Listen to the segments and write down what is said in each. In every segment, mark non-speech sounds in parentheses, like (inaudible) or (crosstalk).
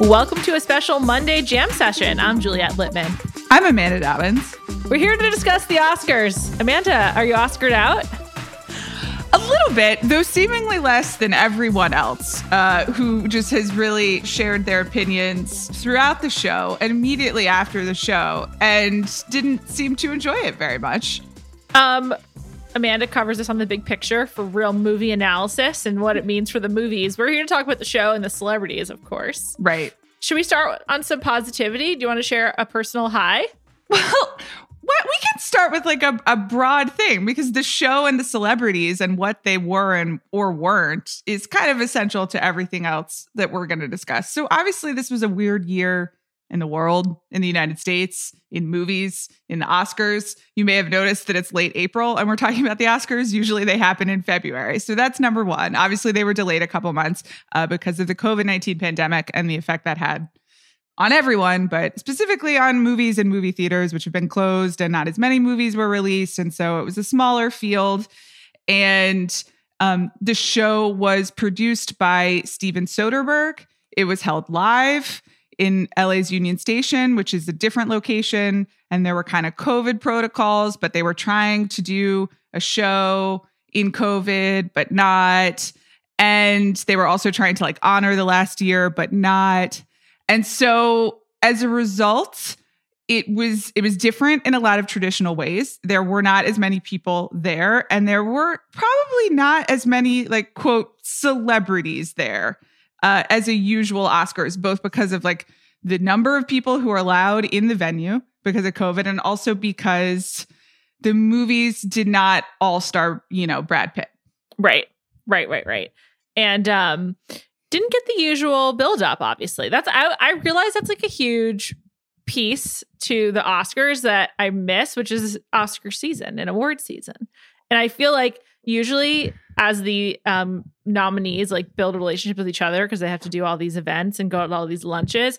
Welcome to a special Monday jam session. I'm Juliet Litman. I'm Amanda Dobbins. We're here to discuss the Oscars. Amanda, are you Oscared out? A little bit, though seemingly less than everyone else, uh, who just has really shared their opinions throughout the show and immediately after the show and didn't seem to enjoy it very much. Um, Amanda covers this on the big picture for real movie analysis and what it means for the movies. We're here to talk about the show and the celebrities, of course. Right. Should we start on some positivity? Do you want to share a personal high? Well, what we can start with like a, a broad thing because the show and the celebrities and what they were and or weren't is kind of essential to everything else that we're going to discuss. So obviously this was a weird year in the world, in the United States, in movies, in the Oscars. You may have noticed that it's late April and we're talking about the Oscars. Usually they happen in February. So that's number one. Obviously, they were delayed a couple months uh, because of the COVID 19 pandemic and the effect that had on everyone, but specifically on movies and movie theaters, which have been closed and not as many movies were released. And so it was a smaller field. And um, the show was produced by Steven Soderbergh. It was held live in LA's Union Station, which is a different location. And there were kind of COVID protocols, but they were trying to do a show in COVID, but not. And they were also trying to like honor the last year, but not. And so as a result, it was it was different in a lot of traditional ways. There were not as many people there, and there were probably not as many like quote celebrities there uh, as a usual Oscars, both because of like the number of people who are allowed in the venue because of COVID, and also because the movies did not all star, you know, Brad Pitt. Right, right, right, right. And um, didn't get the usual build up. Obviously, that's I, I realize that's like a huge piece to the Oscars that I miss, which is Oscar season and award season. And I feel like usually as the um, nominees like build a relationship with each other because they have to do all these events and go to all these lunches,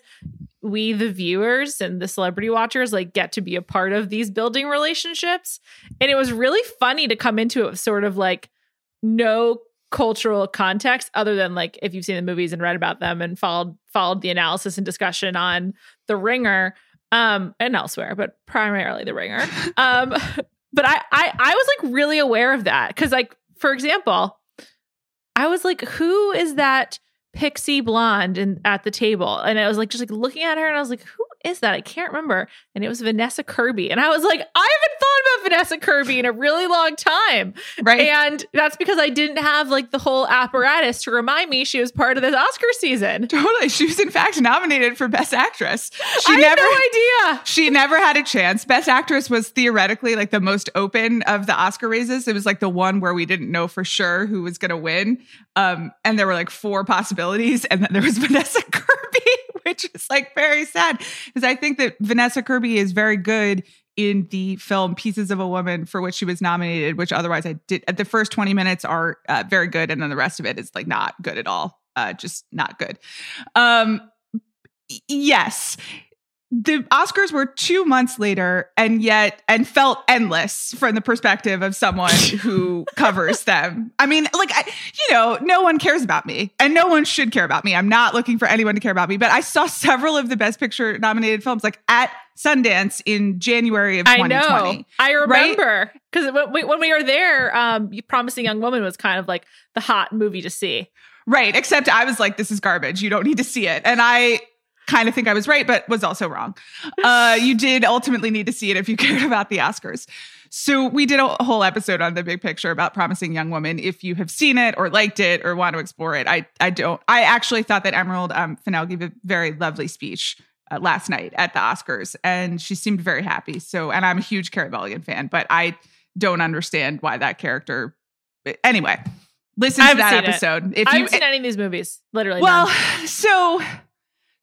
we the viewers and the celebrity watchers like get to be a part of these building relationships. And it was really funny to come into it with sort of like no cultural context other than like if you've seen the movies and read about them and followed followed the analysis and discussion on the ringer um and elsewhere but primarily the ringer (laughs) um but I, I i was like really aware of that because like for example i was like who is that pixie blonde in, at the table? And i was like just like looking at her and i was like who is that? I can't remember. And it was vanessa kirby. And i was like i haven't thought about Vanessa Kirby in a really long time. Right. And that's because I didn't have like the whole apparatus to remind me she was part of this Oscar season. totally. She was in fact nominated for Best Actress. She I never had no idea. She never had a chance. Best Actress was theoretically like the most open of the Oscar raises. It was like the one where we didn't know for sure who was going to win. Um, and there were like four possibilities, and then there was (laughs) Vanessa Kirby, which is like very sad because I think that Vanessa Kirby is very good in the film Pieces of a Woman for which she was nominated, which otherwise I did. At the first 20 minutes are uh, very good, and then the rest of it is like not good at all. Uh, just not good. Um, yes, the Oscars were two months later, and yet, and felt endless from the perspective of someone (laughs) who covers them. I mean, like, I, you know, no one cares about me, and no one should care about me. I'm not looking for anyone to care about me, but I saw several of the Best Picture nominated films, like at Sundance in January of I 2020. know. I remember because when, we- when we were there, um, Promising Young Woman was kind of like the hot movie to see. Right. Except I was like, this is garbage. You don't need to see it. And I kind of think I was right, but was also wrong. Uh, you did ultimately need to see it if you (laughs) cared about the Oscars. So we did a whole episode on the big picture about Promising Young Woman. If you have seen it or liked it or want to explore it, I I don't. I actually thought that Emerald um, Fennell gave a very lovely speech uh, last night at the Oscars, and she seemed very happy. So, and I'm a huge Carey Mulligan fan, but I don't understand why that character. Anyway, listen to that seen it. episode. If I you haven't seen any of these movies. Literally. well, none. (sighs) so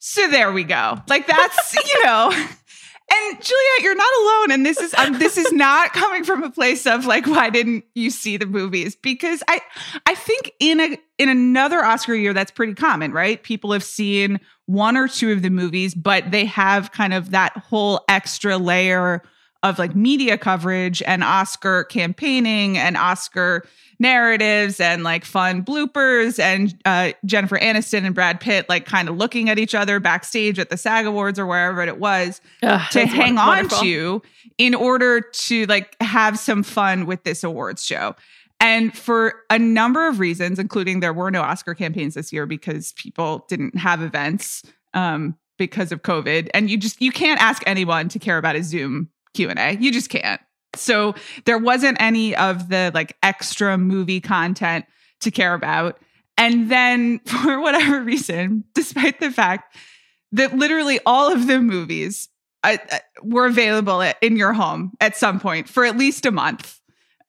so there we go. Like that's (laughs) you know. And Juliet, you're not alone. And this is um, this is not coming from a place of like, why didn't you see the movies? Because I I think in a in another Oscar year, that's pretty common, right? People have seen one or two of the movies, but they have kind of that whole extra layer of like media coverage and Oscar campaigning and Oscar narratives and like fun bloopers and uh, Jennifer Aniston and Brad Pitt like kind of looking at each other backstage at the SAG Awards or wherever it was Ugh, to hang won- on to in order to like have some fun with this awards show. And for a number of reasons, including there were no Oscar campaigns this year because people didn't have events um, because of COVID, and you just you can't ask anyone to care about a Zoom Q and A. You just can't. So there wasn't any of the like extra movie content to care about. And then (laughs) for whatever reason, despite the fact that literally all of the movies uh, uh, were available at, in your home at some point for at least a month,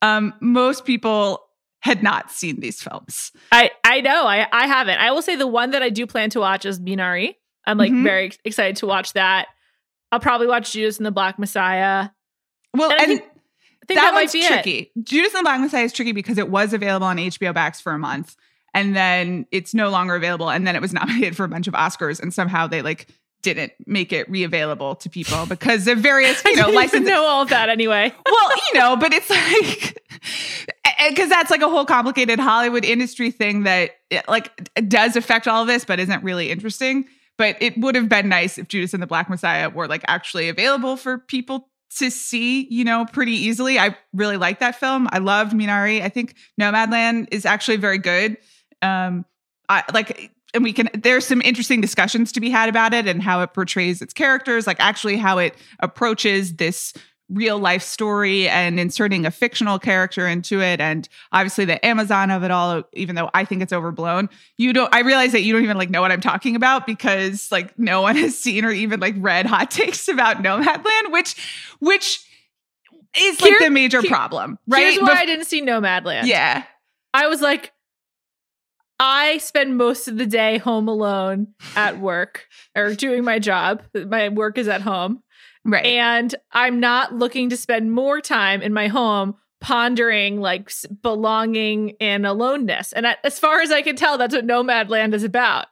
um, most people had not seen these films. I I know I I haven't. I will say the one that I do plan to watch is Minari. I'm like Mhm. very excited to watch that. I'll probably watch Judas and the Black Messiah. Well, And I and, think- I think that, that, might be it. tricky. Judas and the Black Messiah is tricky because it was available on HBO Max for a month, and then it's no longer available, and then it was (laughs) nominated for a bunch of Oscars, and somehow they like didn't make it reavailable to people because of various (laughs) I you know licenses. know all of that anyway. (laughs) well, you know, but it's like because that's like a whole complicated Hollywood industry thing that like does affect all of this, but isn't really interesting. But it would have been nice if Judas and the Black Messiah were like actually available for people to see, you know, pretty easily. I really like that film. I loved Minari. I think Nomadland is actually very good. Um, I like and we can there's some interesting discussions to be had about it and how it portrays its characters like actually how it approaches this real life story and inserting a fictional character into it and obviously the amazon of it all even though i think it's overblown you don't i realize that you don't even like know what i'm talking about because like no (laughs) one has seen or even like read hot takes about nomadland which which is like Here- the major here- problem right Here's why Bef- I didn't see Nomadland. yeah I was like, I spend most of the day home alone at work or doing my job. My work is at home. Right And I'm not looking to spend more time in my home pondering like belonging and aloneness. And as far as I can tell, that's what Nomadland is about.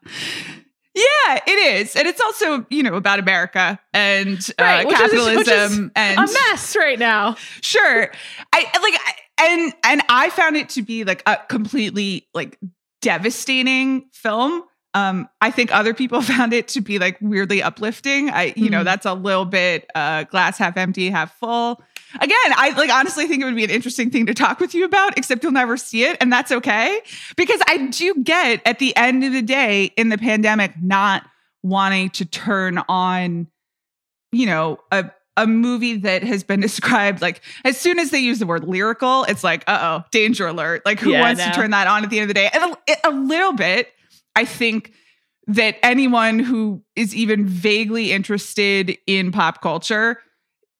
Yeah, it is. And it's also, you know, about America and uh, capitalism is and A mess right now. sure. I like I, and and I found it to be like a completely like devastating film. Um, I think other people (laughs) found it to be like weirdly uplifting. I, you know, Mhm. that's a little bit uh glass half empty, half full. Again, I like honestly think it would be an interesting thing to talk with you about, except you'll never see it, and that's okay. Because I do get at the end of the day in the pandemic not wanting to turn on, you know, a a movie that has been (laughs) described like as soon as they use the word lyrical, it's like, uh oh, danger alert. Like, who Yeah, wants to turn that on at the end of the day? And a, a little bit, I think that anyone who is even vaguely interested in pop culture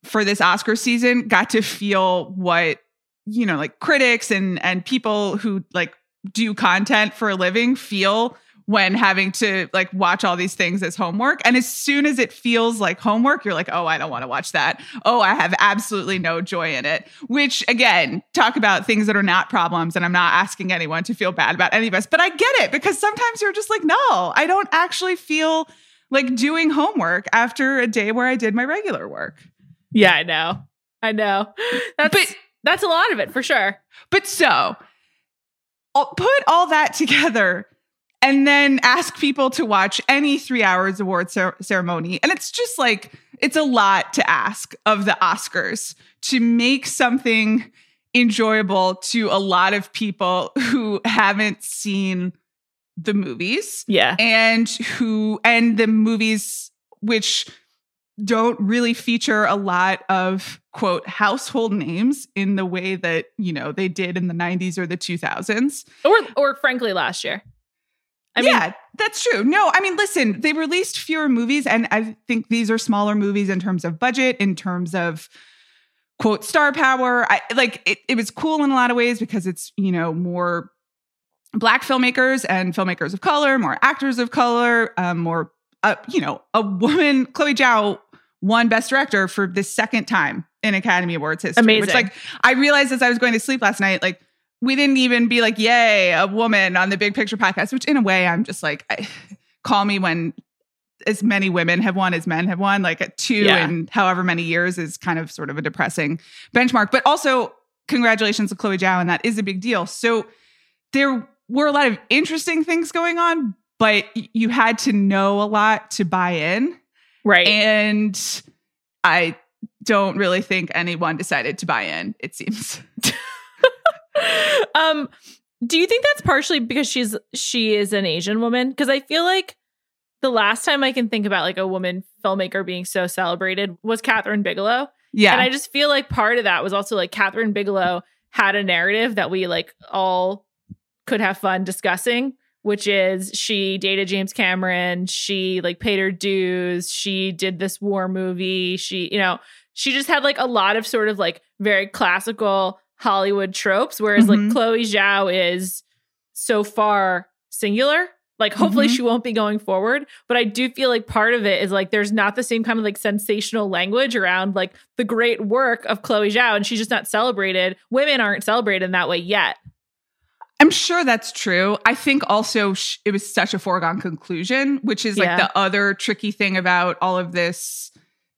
for this Oscar season got to feel what, you know, like critics and and people who like do content for a living feel when having to like watch all these things as homework. And as soon as it feels like homework, you're like, oh, I don't want to watch that. Oh, I have absolutely no joy in it. Which again, talk about things that are not problems. And I'm not asking anyone to feel bad about any of us, but I get it because sometimes you're just like, no, I don't actually feel like doing homework after a day where I did my regular work. Yeah, I know. I know. That's But- that's a lot of it for sure. But so, I'll put all that together and then ask people to watch any three hours award cer- ceremony. And it's just like, it's a lot to ask of the Oscars to make something enjoyable to a lot of people who haven't seen the movies Yeah. and who and the movies which don't really feature a lot of quote household names in the way that you know they did in the 90s or the 2000s Or or frankly last year. I mean, yeah that's true no i mean listen they released fewer movies and i think these are smaller movies in terms of budget in terms of quote star power i like it, it was cool in a lot of ways because it's you know more black filmmakers and filmmakers of color more actors of color um, more uh, you know a woman chloe zhao won best director for the second time in academy awards history which Amazing. like i realized as i was going to sleep last night like we didn't even be like yay a woman on the big picture podcast which in a way i'm just like I, (sighs) call me when as many women have won as men have won like at two Yeah. in however many years is kind of sort of a depressing benchmark but also congratulations to chloe zhao and that is a big deal so there were a lot of interesting things going on but you had to know a lot to buy in right. and i don't really think anyone decided to buy in it seems (laughs) (laughs) um do you think that's partially because she's she is an asian woman? Because i feel like the last time i can think about like a woman filmmaker being so celebrated was kathryn bigelow. Yeah. And i just feel like part of that was also like kathryn bigelow had a narrative that we like all could have fun discussing which is she dated james cameron she like paid her dues she did this war movie she you know she just had like a lot of sort of like very classical Hollywood tropes, whereas Mhm. like Chloe Zhao is so far singular. Like hopefully Mhm. she won't be going forward, but I do feel like part of it is like there's not the same kind of like sensational language around like the great work of Chloe Zhao, and she's just not celebrated. Women aren't celebrated in that way yet. I'm sure that's true. I think also sh- it was such a foregone conclusion, which is like Yeah. the other tricky thing about all of this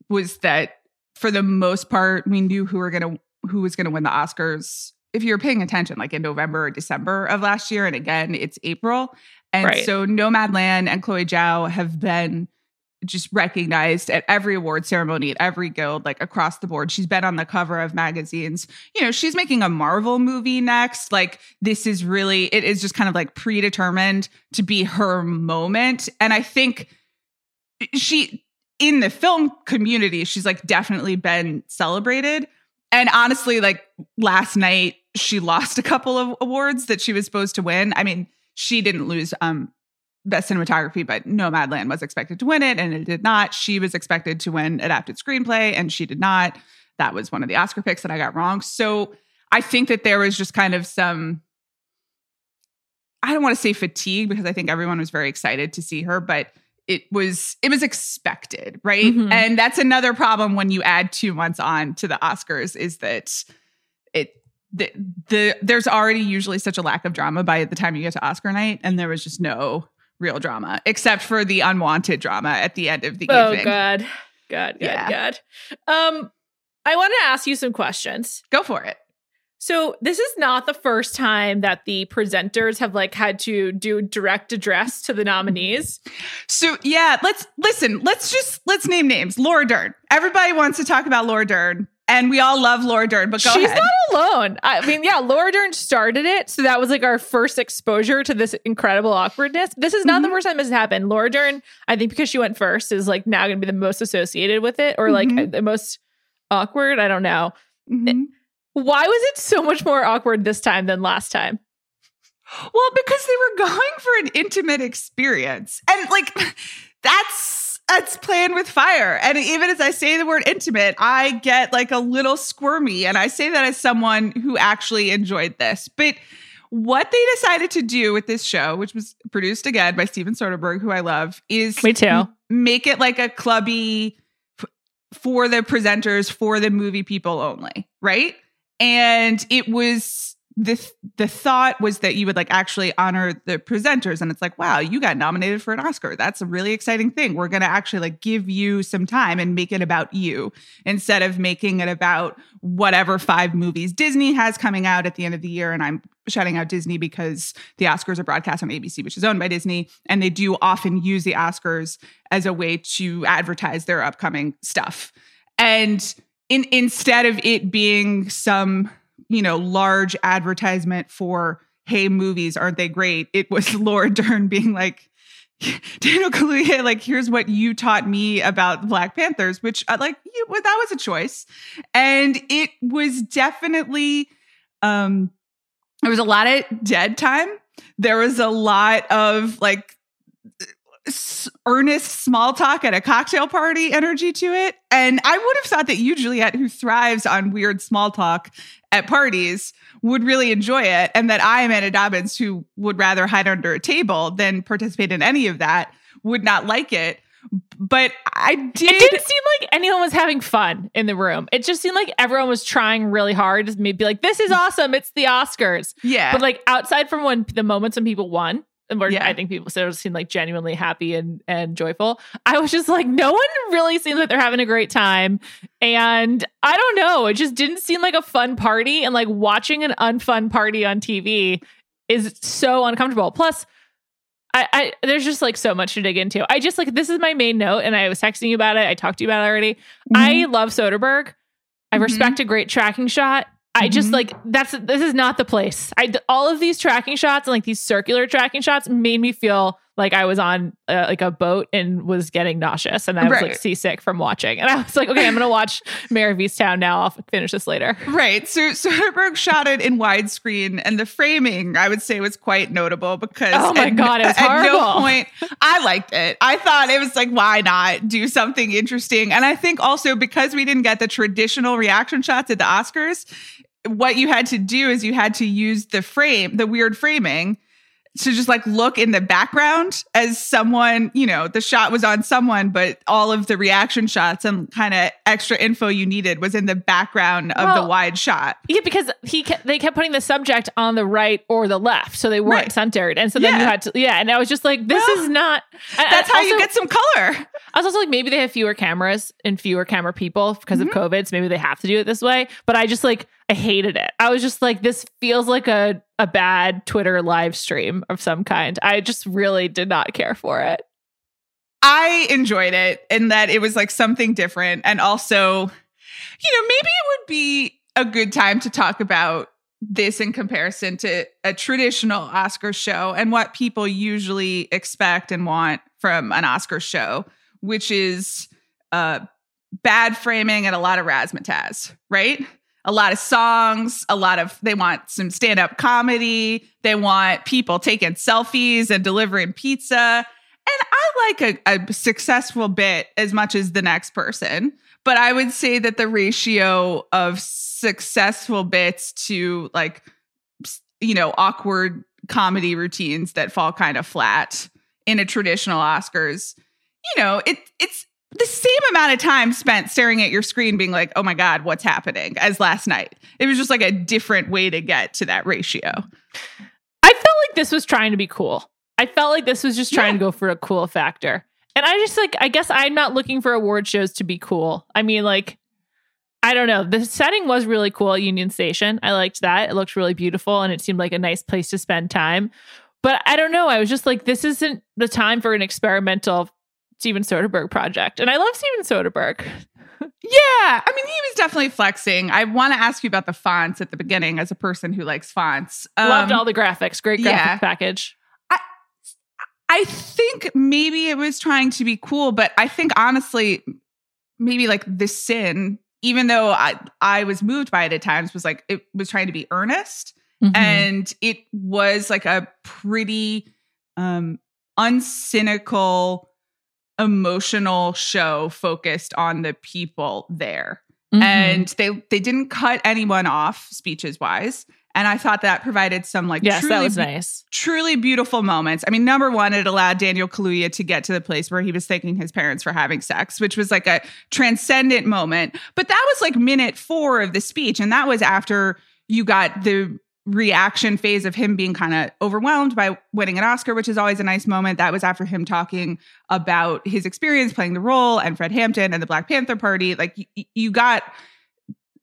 was that for the most part we knew who were going to who was going to win the Oscars if you're paying attention like in November or December of last year and again it's April. And Right. so Nomadland and Chloe Zhao have been just recognized at every award ceremony at every guild like across the board she's been on the cover of magazines you know she's making a marvel movie next like this is really it is just kind of like predetermined to be her moment and i think she in the film community she's like definitely been celebrated and honestly like last night she lost a couple of awards that she was supposed to win. I mean she didn't lose um best cinematography but nomadland was expected to win it and it did not. She was expected to win adapted screenplay and she did not. That was one of the oscar picks that i got wrong. So i think that there was just kind of some i don't want to say fatigue because i think everyone was very excited to see her but it was it was expected right Mhm. and that's another problem when you add two months on to the oscars is that it the, the there's already usually such a lack of drama by the time you get to oscar night and there was just no real drama except for the unwanted drama at the end of the Oh evening God. God, God, Yeah. God. Um, I want to ask you some questions. go for it So this is not the first time that the presenters have like had to do direct address to the nominees. So yeah, let's listen. Let's just let's name names. Laura Dern. Everybody wants to talk about Laura Dern, and we all love Laura Dern. But go She's ahead. not alone. I mean, yeah, Laura Dern started it, so that was like our first exposure to this incredible awkwardness. This is not the Mhm. first time this has happened. Laura Dern, I think because she went first, is like now going to be the most associated with it, or like Mhm. the most awkward. I don't know. Mhm. Why was it so much more awkward this time than last time? Well, because they were going for an intimate experience. And like that's that's playing with fire. And even as I say the word intimate, I get like a little squirmy. And I say that as someone who actually enjoyed this. But what they decided to do with this show, which was produced again by Steven Soderbergh, who I love, is Me too. m- make it like a clubby f- for the presenters, for the movie people only, right? And it was the the thought was that you would like actually honor the presenters. And it's like wow you got nominated for an oscar. That's a really exciting thing. We're going to actually like give you some time and make it about you instead of making it about whatever five movies disney has coming out at the end of the year. And i'm shouting out disney because the oscars are broadcast on abc which is owned by disney and they do often use the oscars as a way to advertise their upcoming stuff. And in instead of it being some you know large advertisement for hey movies aren't they great? It was (laughs) laura dern being like (laughs) daniel kaluuya like here's what you taught me about black panthers which uh, like you, well, that was a choice. And it was definitely um there was a lot of dead time. There was a lot of like earnest small talk at a cocktail party energy to it. And I would have thought that you, Juliet, who thrives on weird small talk at parties, would really enjoy it. And that I, Amanda Dobbins, who would rather hide under a table than participate in any of that, would not like it. But I did. It didn't seem like anyone was having fun in the room. It just seemed like everyone was trying really hard to be like, this is awesome. It's the Oscars. yeah. But like outside from when the moments when people won, and Yeah. I think people sort of seemed like genuinely happy and and joyful. I was just like, no one really seems like they're having a great time. And I don't know, it just didn't seem like a fun party. And like watching an unfun party on TV is so uncomfortable. Plus, I, I there's just like so much to dig into. I just like this is my main note, and I was texting you about it. I talked to you about it already. I love Soderbergh. I Mhm. respect a great tracking shot. I just Mhm. like that's this is not the place. I all of these tracking shots and like these circular tracking shots made me feel like I was on uh, like a boat and was getting nauseous and I was like seasick from watching. And I was like, okay, I'm gonna watch (laughs) Mare of Easttown now. I'll finish this later. Right. So Soderbergh shot it in widescreen, and the framing, I would say, was quite notable because Oh my at, God, it was at no point I liked it. I thought it was like, why not do something interesting? And I think also because we didn't get the traditional reaction shots at the Oscars, what you had to do is you had to use the frame, the weird framing. To just like look in the background as someone, you know, the shot was on someone, but all of the reaction shots and kind of extra info you needed was in the background of the wide shot. Yeah, because he kept, they kept putting the subject on the right or the left, so they weren't Right. centered. And so then you had to yeah, and I was just like, this Well, is not. I- That's I how you get some color. (laughs) I was also like, maybe they have fewer cameras and fewer camera people because Mm-hmm. of COVID. So maybe they have to do it this way. But I just like, I hated it. I was just like, this feels like a, a bad Twitter live stream of some kind. I just really did not care for it. I enjoyed it in that it was like something different. And also, you know, maybe it would be a good time to talk about this in comparison to a traditional Oscar show and what people usually expect and want from an Oscar show, which is uh, bad framing and a lot of razzmatazz, right? A lot of songs, a lot of, they want some stand up comedy. They want people taking selfies and delivering pizza. And I like a, a successful bit as much as the next person. But I would say that the ratio of successful bits to like, you know, awkward comedy routines that fall kind of flat in a traditional Oscars, you know, it it's the same amount of time spent staring at your screen being like, oh my God, what's happening as last night. It was just like a different way to get to that ratio. I felt like this was trying to be cool. I felt like this was just trying Yeah. to go for a cool factor. And I just like, I guess I'm not looking for award shows to be cool. I mean, like, I don't know. The setting was really cool at Union Station. I liked that. It looked really beautiful and it seemed like a nice place to spend time. But I don't know. I was just like, this isn't the time for an experimental Steven Soderbergh project. And I love Steven Soderbergh. (laughs) Yeah, I mean, he was definitely flexing. I want to ask you about the fonts at the beginning as a person who likes fonts. Loved Um, all the graphics. Great graphic yeah. package. I I think maybe it was trying to be cool, but I think honestly, maybe like the sin even though I I was moved by it at times, was like it was trying to be earnest, Mhm. and it was like a pretty um uncynical emotional show focused on the people there. Mhm. and they they didn't cut anyone off speeches wise. And i thought that provided some like yes, truly that was nice. truly beautiful moments. I mean number one it allowed daniel kaluuya to get to the place where he was thanking his parents for having sex which was like a transcendent moment. But that was like minute four of the speech. And that was after you got the reaction phase of him being kind of overwhelmed by winning an Oscar, which is always a nice moment. That was after him talking about his experience playing the role and Fred Hampton and the Black Panther Party. Like y- you got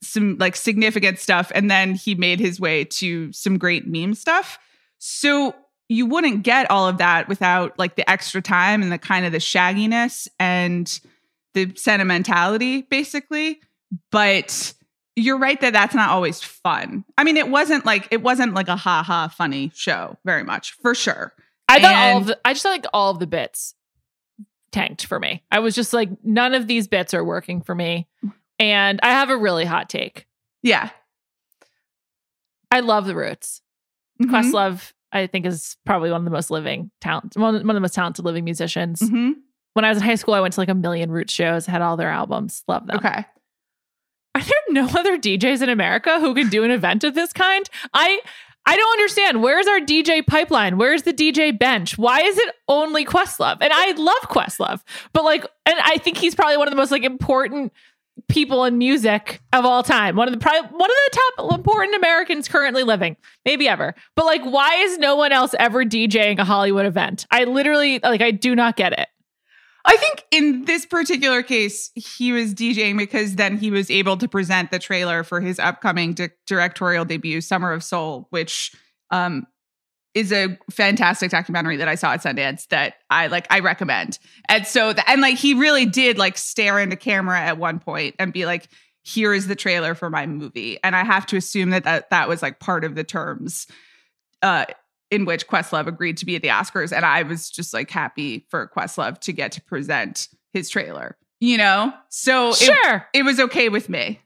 some like significant stuff, and then he made his way to some great meme stuff. So you wouldn't get all of that without like the extra time and the kind of the shagginess and the sentimentality, basically. But you're right that that's not always fun. I mean, it wasn't like it wasn't like a ha ha funny show very much, for sure. I thought all of the, I just thought like all of the bits tanked for me. I was just like, none of these bits are working for me. And I have a really hot take. Yeah. I love the roots. Mhm. Questlove, I think, is probably one of the most living talent, one one of the most talented living musicians. Mhm. When I was in high school, I went to like a million roots shows, had all their albums, love them. Okay. No other DJs in America who can do an event of this kind? I I don't understand. Where's our DJ pipeline? Where's the DJ bench? Why is it only Questlove? And I love Questlove, but like, and I think he's probably one of the most like important people in music of all time. One of the probably one of the top important Americans currently living, maybe ever. But like, why is no one else ever DJing a Hollywood event? I literally like, I do not get it. I think in this particular case, he was DJing because then he was able to present the trailer for his upcoming di- directorial debut, Summer of Soul, which um, is a fantastic documentary that I saw at Sundance that I like. I recommend. And so, th- and like he really did like stare into camera at one point and be like, "Here is the trailer for my movie," and I have to assume that that, that was like part of the terms. Uh, in which Questlove agreed to be at the Oscars. And I was just like happy for Questlove to get to present his trailer, you know? So Sure. it was okay with me.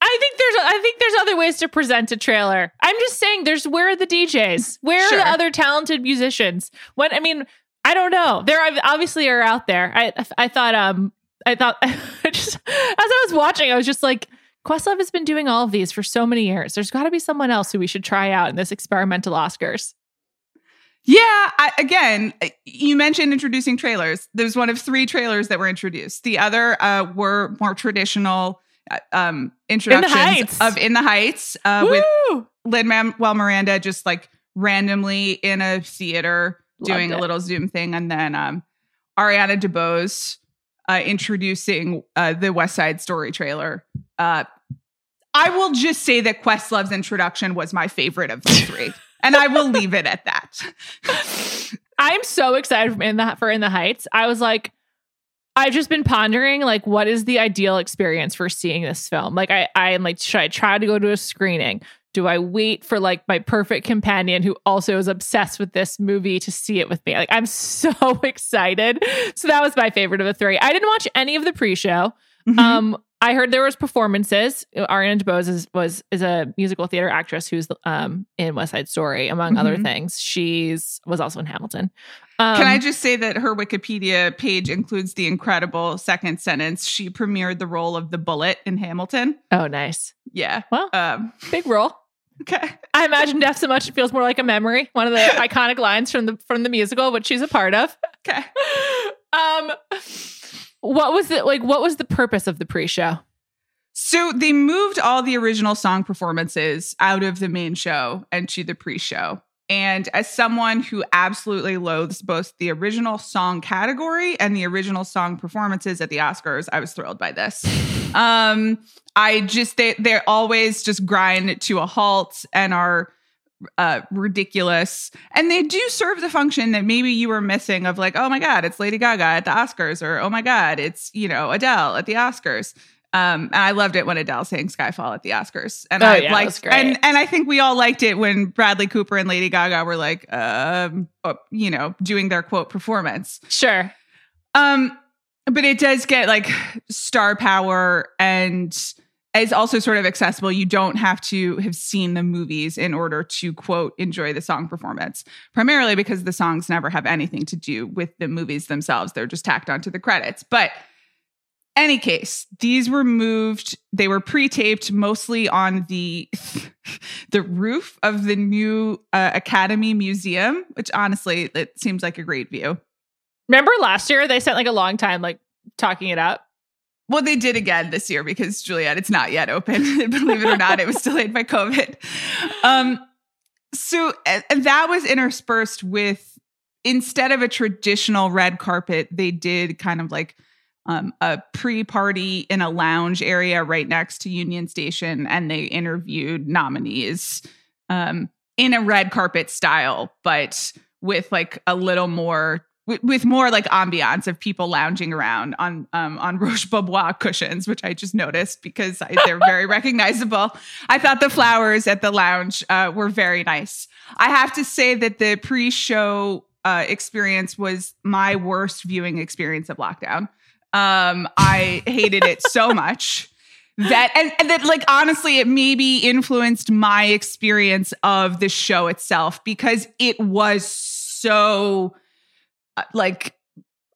I think there's I think there's other ways to present a trailer. I'm just saying there's where are the DJs? Where are Sure. the other talented musicians? When I mean, I don't know. There obviously are out there. I I thought um I thought (laughs) I just as I was watching, I was just like Questlove has been doing all of these for so many years. There's got to be someone else who we should try out in this experimental Oscars. Yeah, I, again, you mentioned introducing trailers. There's one of three trailers that were introduced. The other uh, were more traditional uh, um, introductions Heights. of In the Heights uh, with! Lin Manuel Miranda just like randomly in a theater doing a little Zoom thing, and then um, Ariana DeBose uh, introducing uh, the West Side Story trailer. Uh, I will just say that Questlove's introduction was my favorite of the three, (laughs) and I will leave it at that. (laughs) I'm so excited for in the for in the heights. I was like, I've just been pondering like what is the ideal experience for seeing this film. Like I I am like, should I try to go to a screening? Do I wait for like my perfect companion who also is obsessed with this movie to see it with me? Like I'm (laughs) so excited. So that was my favorite of the three. I didn't watch any of the pre-show. Mhm. Um, I heard there was performances. Ariana DeBose is, was is a musical theater actress who's um in West Side Story, among other Mhm. things. She's was also in Hamilton. Um, Can I just say that her Wikipedia page includes the incredible second sentence? She premiered the role of the bullet in Hamilton. Oh, nice. Yeah. Well, Um, big role. (laughs) okay. I imagine Death so much it feels more like a memory. One of the (laughs) iconic lines from the from the musical, which she's a part of. Okay. (laughs) Um, what was it like? What was the purpose of the pre-show? So they moved all the original song performances out of the main show and to the pre show. And as someone who absolutely loathes both the original song category and the original song performances at the Oscars, I was thrilled by this. (laughs) Um, I just, they, they're always just grind to a halt and are uh, ridiculous. And they do serve the function that maybe you were missing of like, oh my God, it's Lady Gaga at the Oscars, or oh my God, it's, you know, Adele at the Oscars. Um, and I loved it when Adele sang Skyfall at the Oscars. And Oh, I yeah, liked and and I think we all liked it when Bradley Cooper and Lady Gaga were like um uh, you know, doing their quote performance. Sure. Um but it does get like star power and is also sort of accessible. You don't have to have seen the movies in order to quote enjoy the song performance, primarily because the songs never have anything to do with the movies themselves. They're just tacked onto the credits. But any case, these were moved. They were pre-taped mostly on the (laughs) the roof of the new uh, Academy Museum, which honestly, it seems like a great view. Remember last year they spent like a long time like talking it up. Well, they did again this year because Juliet, it's not yet open. (laughs) Believe it or not, it was delayed by COVID. Um, so and that was interspersed with instead of a traditional red carpet, they did kind of like um, a pre-party in a lounge area right next to Union Station, and they interviewed nominees um, in a red carpet style, but with like a little more with, with more like ambiance of people lounging around on um, on (laughs) Roche Bobois cushions, which I just noticed because I, they're very (laughs) recognizable. I thought the flowers at the lounge uh, were very nice. I have to say that the pre-show uh, experience was my worst viewing experience of lockdown. Um, I hated it so (laughs) much that and, and that like honestly it maybe influenced my experience of the show itself because it was so Uh, like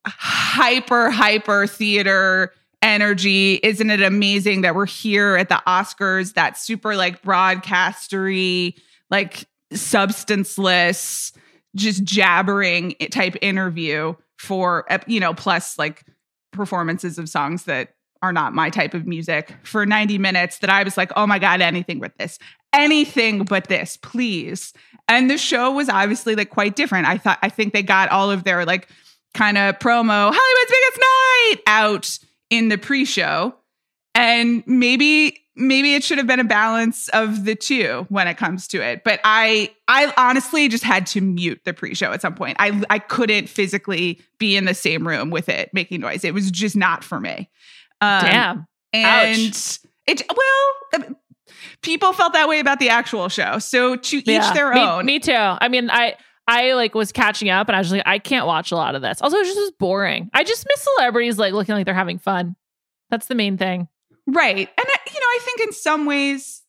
hyper hyper theater energy isn't it amazing that we're here at the oscars that super like broadcastery like substanceless just jabbering type interview for uh, you know plus like performances of songs that are not my type of music for 90 minutes that I was like, oh my God, anything with this. Anything but this, please. And the show was obviously like quite different. I thought I think they got all of their like kind of promo, Hollywood's biggest night out in the pre-show. And maybe maybe it should have been a balance of the two when it comes to it. But I I honestly just had to mute the pre-show at some point. I I couldn't physically be in the same room with it making noise. It was just not for me. Um, Damn. And Ouch. it well um, people felt that way about the actual show. So to each their me, own. Me too. I mean, I I like was catching up and I was like, I can't watch a lot of this. Also, it just was boring. I just miss celebrities like looking like they're having fun. That's the main thing. Right. And, I- you know, I think in some ways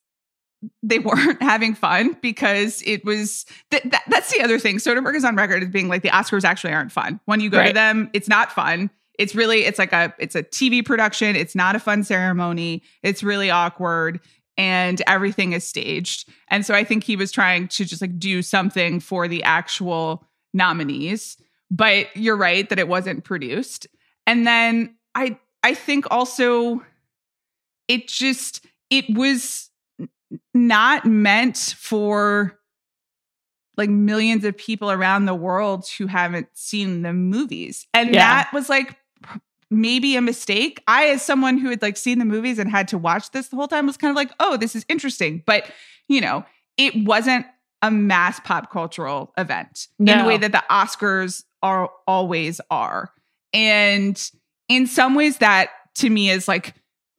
they weren't (laughs) having fun because it was th- that, that's the other thing. Soderbergh is on record as being like the Oscars actually aren't fun. When you go to them, it's not fun. It's really it's like a it's a TV production. It's not a fun ceremony. It's really awkward and everything is staged. And so I think he was trying to just like do something for the actual nominees. But you're right that it wasn't produced. And then I I think also it just it was not meant for like millions of people around the world who haven't seen the movies and Yeah. that was like maybe a mistake. I as someone who had like seen the movies and had to watch this the whole time was kind of like oh this is interesting. But you know it wasn't a mass pop cultural event in the way that the oscars are always are. And in some ways that to me is like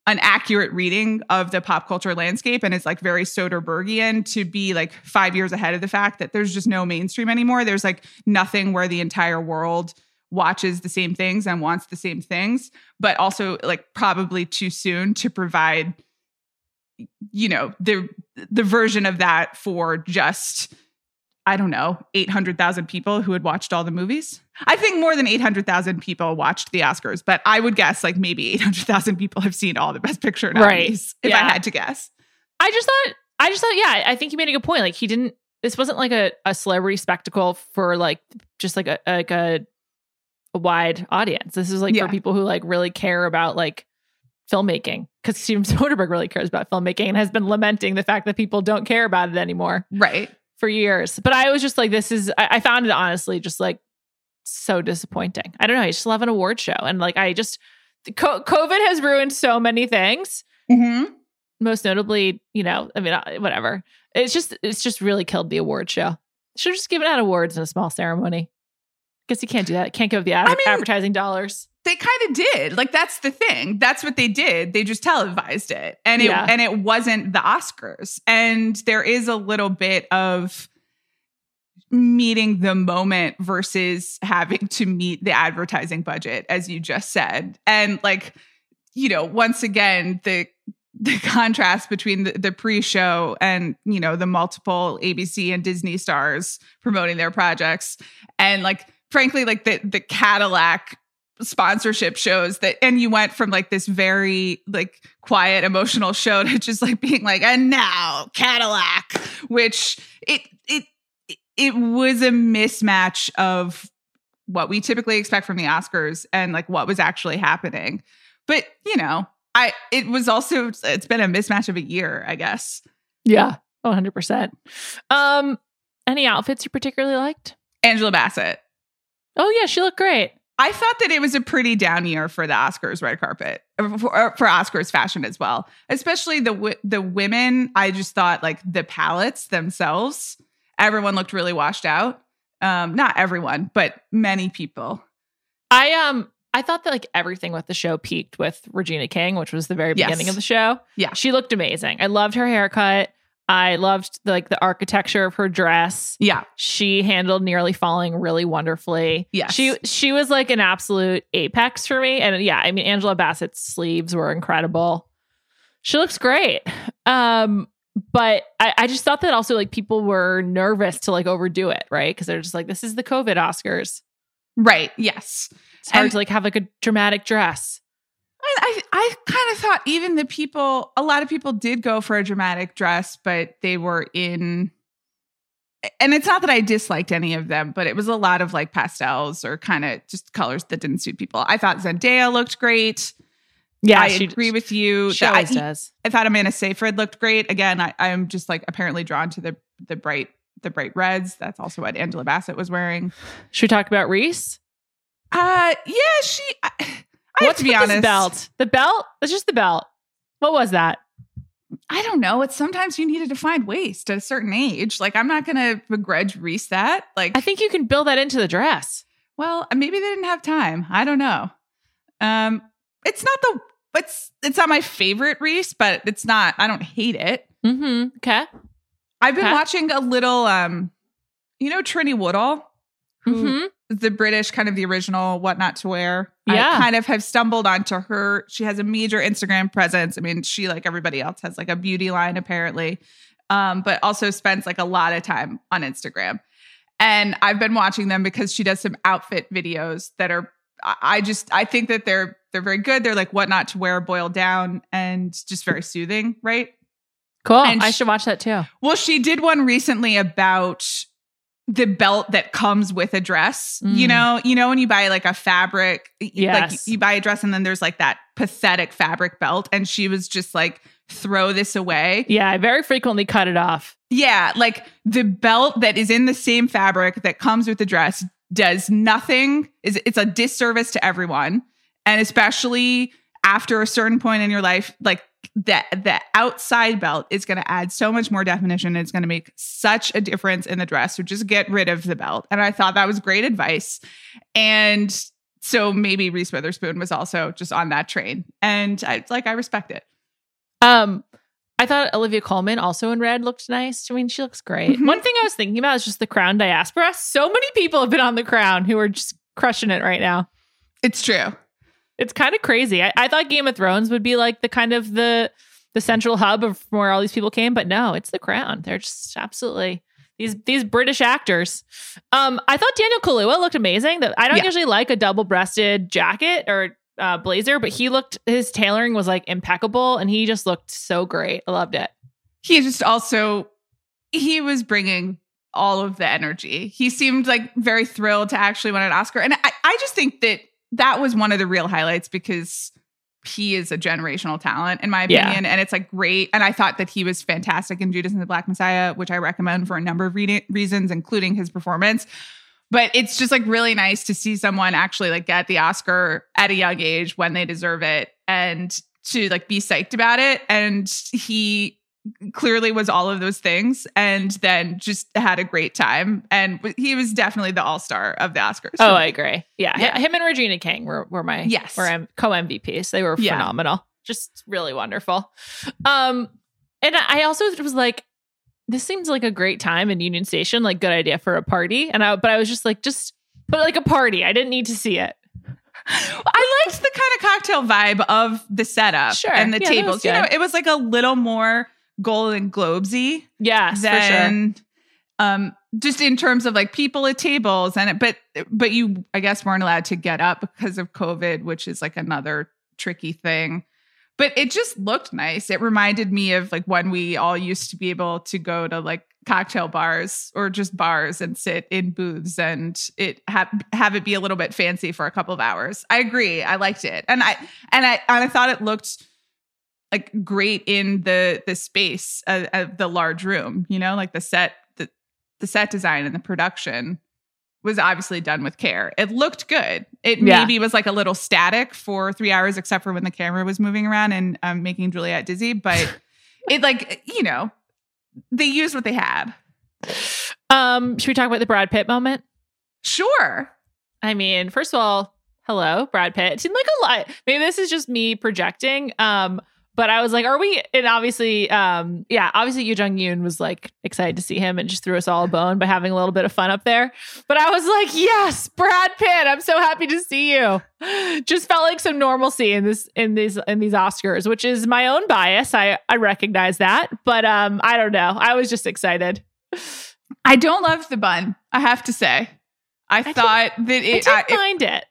an accurate reading of the pop culture landscape and it's like very Soderbergian to be like 5 years ahead of the fact that there's just no mainstream anymore. There's like nothing where the entire world watches the same things and wants the same things but also like probably too soon to provide you know the the version of that for just I don't know, 800,000 people who had watched all the movies. I think more than 800,000 people watched the Oscars, but I would guess like maybe 800,000 people have seen all the Best Picture Right. nominees, if I had to guess. I just thought, I just thought, yeah, I think you made a good point. Like he didn't. This wasn't like a, a celebrity spectacle for like just like a like a, a wide audience. This is like Yeah. for people who like really care about like filmmaking because Steven (laughs) Soderbergh really cares about filmmaking and has been lamenting the fact that people don't care about it anymore Right. for years. But I was just like, this is. I, I found it honestly just like so disappointing. I don't know. I just love an award show and like I just. Co- COVID has ruined so many things Mm-hmm. most notably, you know, I mean, uh, whatever. It's just, it's just really killed the award show. Should have just given out awards in a small ceremony. Guess you can't do that. Can't give the ad- I mean- advertising dollars. They kind of did. Like that's the thing. That's what they did. They just televised it. And it Yeah. and it wasn't the Oscars. And there is a little bit of meeting the moment versus having to meet the advertising budget, as you just said. And like, you know, once again, the the (laughs) contrast between the, the pre-show and you know the multiple ABC and Disney stars promoting their projects and like frankly like the the Cadillac sponsorship shows that and you went from like this very like quiet emotional show (laughs) to just like being like and now Cadillac which it it it was a mismatch of what we typically expect from the Oscars and like what was actually happening but you know I it was also it's been a mismatch of a year, I guess. Yeah. 100%. Um any outfits you particularly liked? Angela Bassett. Oh yeah, she looked great. I thought that it was a pretty down year for the Oscars red carpet uh, for, uh, for Oscars fashion as well, especially the the women. I just thought like the palettes themselves, everyone looked really washed out. Um, not everyone, but many people. I um I thought that like everything with the show peaked with Regina King, which was the very beginning Yes. of the show. Yeah. She looked amazing. I loved her haircut. I loved like the architecture of her dress. Yeah, She handled nearly falling really wonderfully. Yeah. She she was like an absolute apex for me. And yeah, I mean Angela Bassett's sleeves were incredible. She looks great. Um but I, I just thought that also like people were nervous to like overdo it, right? Because they're just like, this is the COVID Oscars. right. Yes, It's hard And- to like have like a dramatic dress. I I, I kind of thought even the people, a lot of people did go for a dramatic dress, but they were in. And it's not that I disliked any of them, but it was a lot of like pastels or kind of just colors that didn't suit people. I thought Zendaya looked great. Yeah, I she agree with you. She always I, does. I thought Amanda Seyfried looked great. Again, I, I'm just like apparently drawn to the the bright the bright reds. That's also what Angela Bassett was wearing. Should we talk about Reese? Uh, yeah, she. I, What's to be honest. belt? The belt? It's just the belt. What was that? I don't know. It's sometimes you need a defined waist at a certain age. Like I'm not gonna begrudge Reese that. Like, I think you can build that into the dress. well, maybe they didn't have time. I don't know. Um, it's not the. It's it's not my favorite Reese, but it's not. I don't hate it. Mm-hmm. Okay. I've been Okay. watching a little. Um, you know Trinny Woodall, who Mm-hmm. The British kind of the original what not to wear. Yeah. I kind of have stumbled onto her. She has a major Instagram presence. I mean, she like everybody else has like a beauty line apparently. Um, but also spends like a lot of time on Instagram. And I've been watching them because she does some outfit videos that are I just I think that they're they're very good. They're like what not to wear boiled down and just very soothing, right? Cool. And I sh- should watch that too. Well, she did one recently about the belt that comes with a dress. You Mm. know, you know when you buy like a fabric, y- like Yes. you buy a dress and then there's like that pathetic fabric belt and she was just like throw this away. Yeah, I very frequently cut it off. Yeah, like the belt that is in the same fabric that comes with the dress does nothing. Is it's a disservice to everyone, and especially after a certain point in your life, like that the outside belt is going to add so much more definition. It's going to make such a difference in the dress. So just get rid of the belt. And I thought that was great advice. And so maybe Reese Witherspoon was also just on that train, and I like I respect it. Um, I thought Olivia Colman also in red looked nice. I mean, she looks great. Mhm. One thing I was thinking about is just the crown diaspora. So many people have been on the crown who are just crushing it right now. It's true. It's kind of crazy. I, I thought Game of Thrones would be like the kind of the the central hub of where all these people came, but no, it's the crown. They're just absolutely these these British actors. Um, I thought Daniel Kaluuya looked amazing. That I don't Yeah. usually like a double breasted jacket or uh, blazer, but he looked his tailoring was like impeccable, and he just looked so great. I loved it. he just also he was bringing all of the energy he seemed like very thrilled to actually win an oscar and I, I just think that that was one of the real highlights because he is a generational talent in my Yeah. opinion and it's like great and i thought that he was fantastic in judas and the black messiah which i recommend for a number of re- reasons including his performance but it's just like really nice to see someone actually like get the oscar at a young age when they deserve it and to like be psyched about it and he clearly was all of those things and then just had a great time and he was definitely the all-star of the oscars Oh, I agree. Yeah, Yeah. him and Regina King were were my Yes. were co MVPs. They were Yeah. phenomenal, just really wonderful. Um, and I I also was like, this seems like a great time in Union Station, like good idea for a party. And I, but I was just like, just but like a party. I didn't need to see it. (laughs) I liked the kind of cocktail vibe of the setup Sure. and the Yeah, tables. You know, it was like a little more Golden Globesy Yes, for sure. um just in terms of like people at tables and it but but you I guess weren't allowed to get up because of COVID, which is like another tricky thing. But it just looked nice. It reminded me of like when we all used to be able to go to like cocktail bars or just bars and sit in booths and it have have it be a little bit fancy for a couple of hours. I agree. I liked it. And I and I and I thought it looked like great in the the space of, of the large room, you know, like the set the the set design and the production was obviously done with care. It looked good. It Yeah. maybe was like a little static for 3 hours except for when the camera was moving around and um, making Juliet dizzy, but (laughs) it like, you know, they used what they had. Um, should we talk about the Brad Pitt moment? Sure. I mean, first of all, hello, Brad Pitt. It seemed like a lot. Maybe this is just me projecting. Um, but I was like, are we? And obviously, um, yeah, obviously, Yuh-jung Youn was like excited to see him and just threw us all a bone by having a little bit of fun up there. But I was like, yes, Brad Pitt, I'm so happy to see you. (gasps) Just felt like some normalcy in this in these in these Oscars, which is my own bias. I I recognize that, but um, I don't know. I was just excited. I don't love the bun, I have to say. I, did- thought that I it, didn't I- it mind it.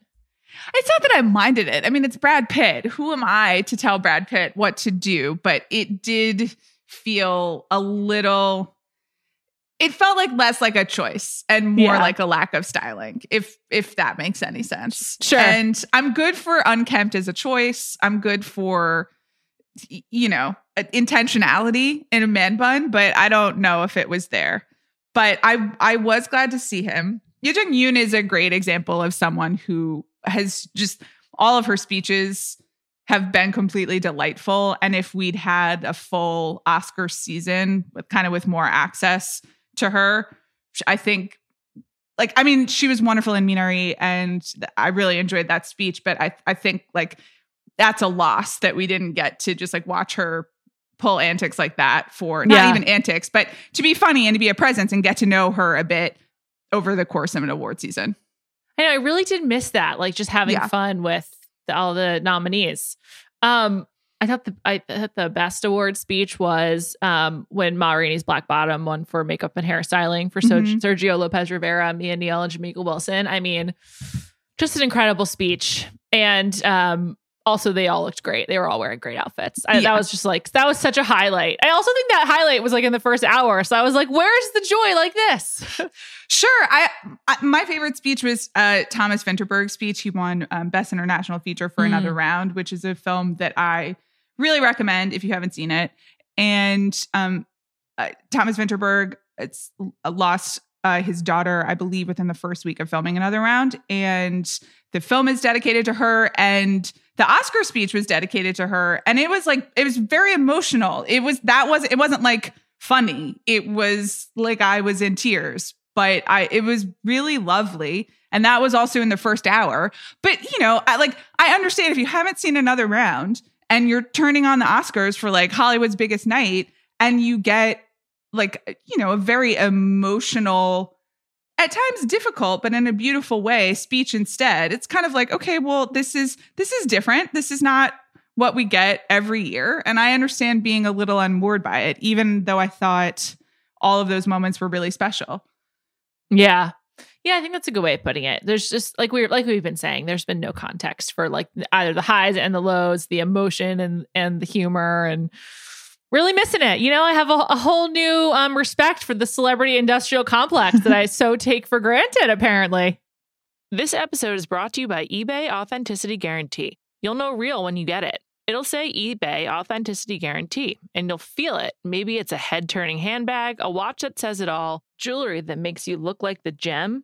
It's not that I minded it. I mean, it's Brad Pitt. Who am I to tell Brad Pitt what to do? But it did feel a little it felt like less like a choice and more Yeah. like a lack of styling, if if that makes any sense. Sure. And I'm good for unkempt as a choice. I'm good for you know, intentionality in a man bun, but I don't know if it was there. But I I was glad to see him. Yuh-jung Youn is a great example of someone who has just all of her speeches have been completely delightful. And if we'd had a full Oscar season with kind of with more access to her, I think like I mean, she was wonderful in Minari and I really enjoyed that speech, but I I think like that's a loss that we didn't get to just like watch her pull antics like that for not Yeah. even antics, but to be funny and to be a presence and get to know her a bit over the course of an award season. I know I really did miss that, like just having Yeah. fun with the, all the nominees. Um, I thought the I thought the best award speech was um when Ma Rainey's Black Bottom won for makeup and hairstyling for Mhm. Sergio Lopez Rivera, Mia Neal, and Jamika Wilson. I mean, just an incredible speech, and um. Also, they all looked great. They were all wearing great outfits. I, Yeah. That was just like that was such a highlight. I also think that highlight was like in the first hour. So I was like, "Where's the joy like this?" (laughs) Sure. I, I my favorite speech was uh, Thomas Vinterberg's speech. He won um, Best International Feature for Mm. Another Round, which is a film that I really recommend if you haven't seen it. And um, uh, Thomas Vinterberg it's uh, lost uh, his daughter, I believe, within the first week of filming Another Round, and the film is dedicated to her, and the Oscar speech was dedicated to her, and it was like it was very emotional. It was that was it wasn't like funny. It was like I was in tears, but I it was really lovely. And that was also in the first hour. But you know, I like I understand if you haven't seen another round and you're turning on the Oscars for like Hollywood's biggest night and you get like you know, a very emotional at times difficult but in a beautiful way speech instead. It's kind of like, okay, well this is this is different. This is not what we get every year and I understand being a little unmoored by it even though I thought all of those moments were really special. Yeah. Yeah, I think that's a good way of putting it. There's just like we're like we've been saying, there's been no context for like either the highs and the lows, the emotion and and the humor and really missing it. You know, I have a, a whole new um respect for the celebrity industrial complex that I (laughs) so take for granted apparently. This episode is brought to you by eBay Authenticity Guarantee. You'll know real when you get it. It'll say eBay Authenticity Guarantee, and you'll feel it. Maybe it's a head turning handbag, a watch that says it all, jewelry that makes you look like the gem.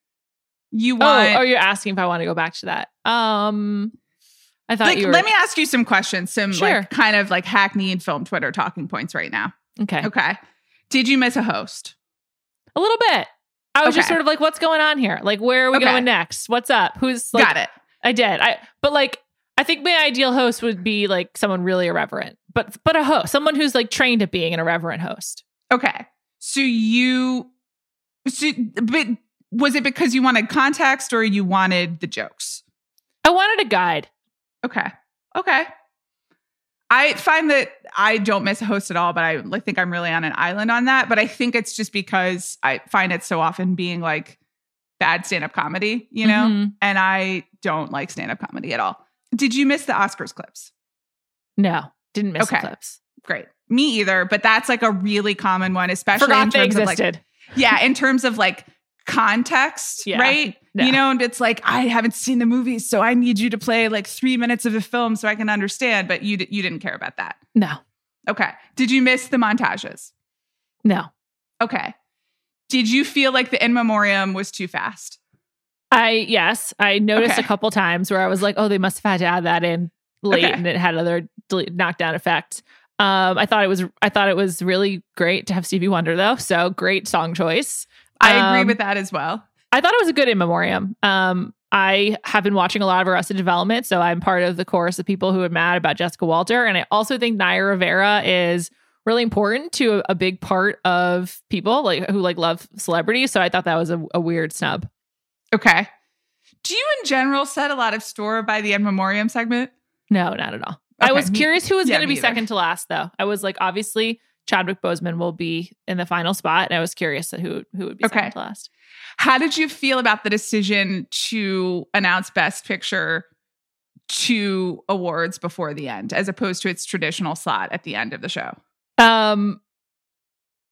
You Oh, want. oh, you're asking if I want to go back to that. Um, I thought like, you were. let me ask you some questions, some Sure. like kind of like hackneyed film Twitter talking points right now. okay. Okay. Did you miss a host? A little bit. I was just sort of like, what's going on here? Like, where are we Okay. going next? What's up? Who's like, Got it. I did. I but like I think my ideal host would be like someone really irreverent, but but a host, someone who's like trained at being an irreverent host. Okay. So you, so, but was it because you wanted context or you wanted the jokes? I wanted a guide. Okay. Okay. I find that I don't miss a host at all, but I think I'm really on an island on that. But I think it's just because I find it so often being like bad stand up comedy, you know? Mhm. And I don't like stand up comedy at all. Did you miss the Oscars clips? No, didn't miss the Okay. clips. Great. Me either, but that's like a really common one, especially in Forgot they terms of like yeah, in terms of like context, Yeah. right? Yeah. You know, and it's like I haven't seen the movie, so I need you to play like three minutes of a film so I can understand. But you d- you didn't care about that. no, Okay. Did you miss the montages? no. Okay. Did you feel like the in memoriam was too fast? I yes, I noticed Okay. a couple times where I was like, oh, they must have had to add that in late, Okay. and it had other delete, knockdown effect. Um, I thought it was I thought it was really great to have Stevie Wonder though, so great song choice. I agree Um, with that as well. I thought it was a good in memoriam. Um, I have been watching a lot of Arrested Development, so I'm part of the chorus of people who are mad about Jessica Walter, and I also think Naya Rivera is really important to a, a big part of people like who like love celebrities. So I thought that was a, a weird snub. Okay. Do you in general set a lot of store by the in memoriam segment? No, not at all. I was curious who was yeah, going to be either. second to last, though. I was like, obviously Chadwick Boseman will be in the final spot, and I was curious who who would be Okay. second to last. How did you feel about the decision to announce Best Picture two awards before the end, as opposed to its traditional slot at the end of the show? Um,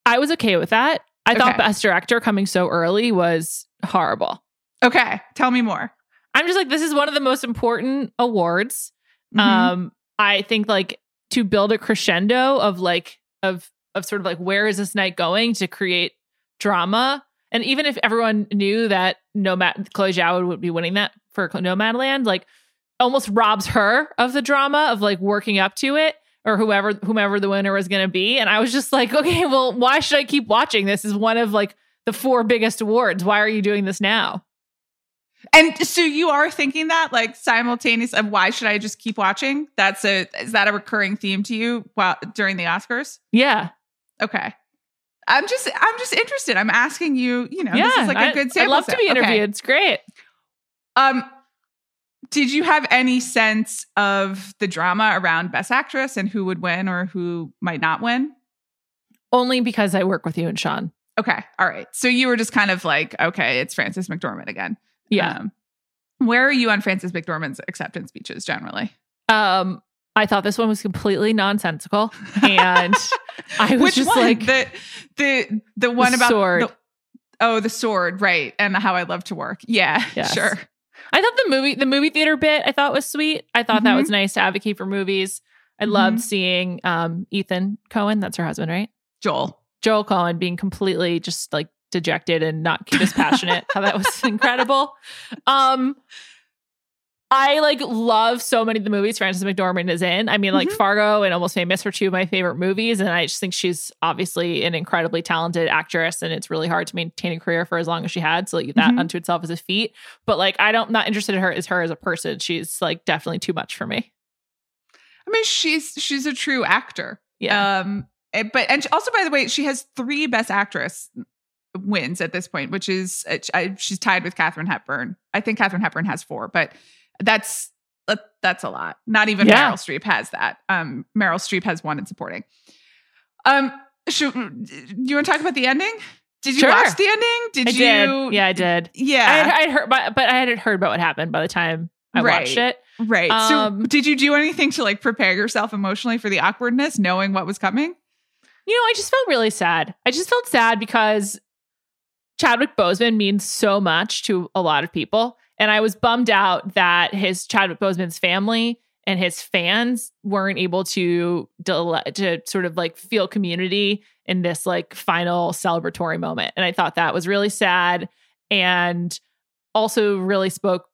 I was okay with that. I thought Best Director coming so early was horrible. Okay, tell me more. I'm just like, this is one of the most important awards. Mhm. Um, I think like to build a crescendo of like of of sort of like where is this night going to create drama. And even if everyone knew that Nomad Chloe Zhao would be winning that for Nomadland, like almost robs her of the drama of like working up to it or whoever whomever the winner was going to be. And I was just like, (laughs) okay, well, why should I keep watching? This is one of like the four biggest awards. Why are you doing this now? And so you are thinking that like simultaneous of why should I just keep watching? That's a is that a recurring theme to you while during the Oscars? Yeah. Okay. I'm just I'm just interested. I'm asking you, you know, yeah. this is like a I- good I'd sample love to set. be Okay. interviewed. It's great. Um did you have any sense of the drama around best actress and who would win or who might not win? Only because I work with you and Sean. Okay. All right. So you were just kind of like, okay, it's Frances McDormand again. Yeah. Um, where are you on Frances McDormand's acceptance speeches generally? Um, I thought this one was completely nonsensical, and (laughs) I was Which just one? like, the the the one about sword. the- oh, the sword, right? And how I love to work. Yeah, (laughs) Yes. sure. I thought the movie the movie theater bit I thought was sweet. I thought that Mhm. was nice to advocate for movies. I Mhm. loved seeing um Ethan Coen, that's her husband, right? Joel. Joel Coen being completely just like dejected and not (laughs) dispassionate. how that was incredible. Um I like love so many of the movies Frances McDormand is in. I mean, like Mhm. Fargo and Almost Famous are two of my favorite movies. And I just think she's obviously an incredibly talented actress. And it's really hard to maintain a career for as long as she had. So like, that Mhm. unto itself is a feat. But like, I don't not interested in her as her as a person. She's like definitely too much for me. I mean, she's she's a true actor. Yeah. Um, eh, but and also, by the way, she has three Best Actress wins at this point, which is uh, I, she's tied with Katharine Hepburn. I think Katharine Hepburn has four, but that's that's a lot. Not even Yeah. Meryl Streep has that. Um, Meryl Streep has one in supporting. Um, should, do you want to talk about the ending? Did you Sure. watch the ending? Did I you? did. Yeah, I did. Yeah. I had, I had heard, but, but I hadn't heard about what happened by the time I Right. watched it. right. Um, so, did you do anything to like prepare yourself emotionally for the awkwardness, knowing what was coming? You know, I just felt really sad. I just felt sad because Chadwick Boseman means so much to a lot of people. And I was bummed out that his Chadwick Boseman's family and his fans weren't able to del- to sort of like feel community in this like final celebratory moment. And I thought that was really sad and also really spoke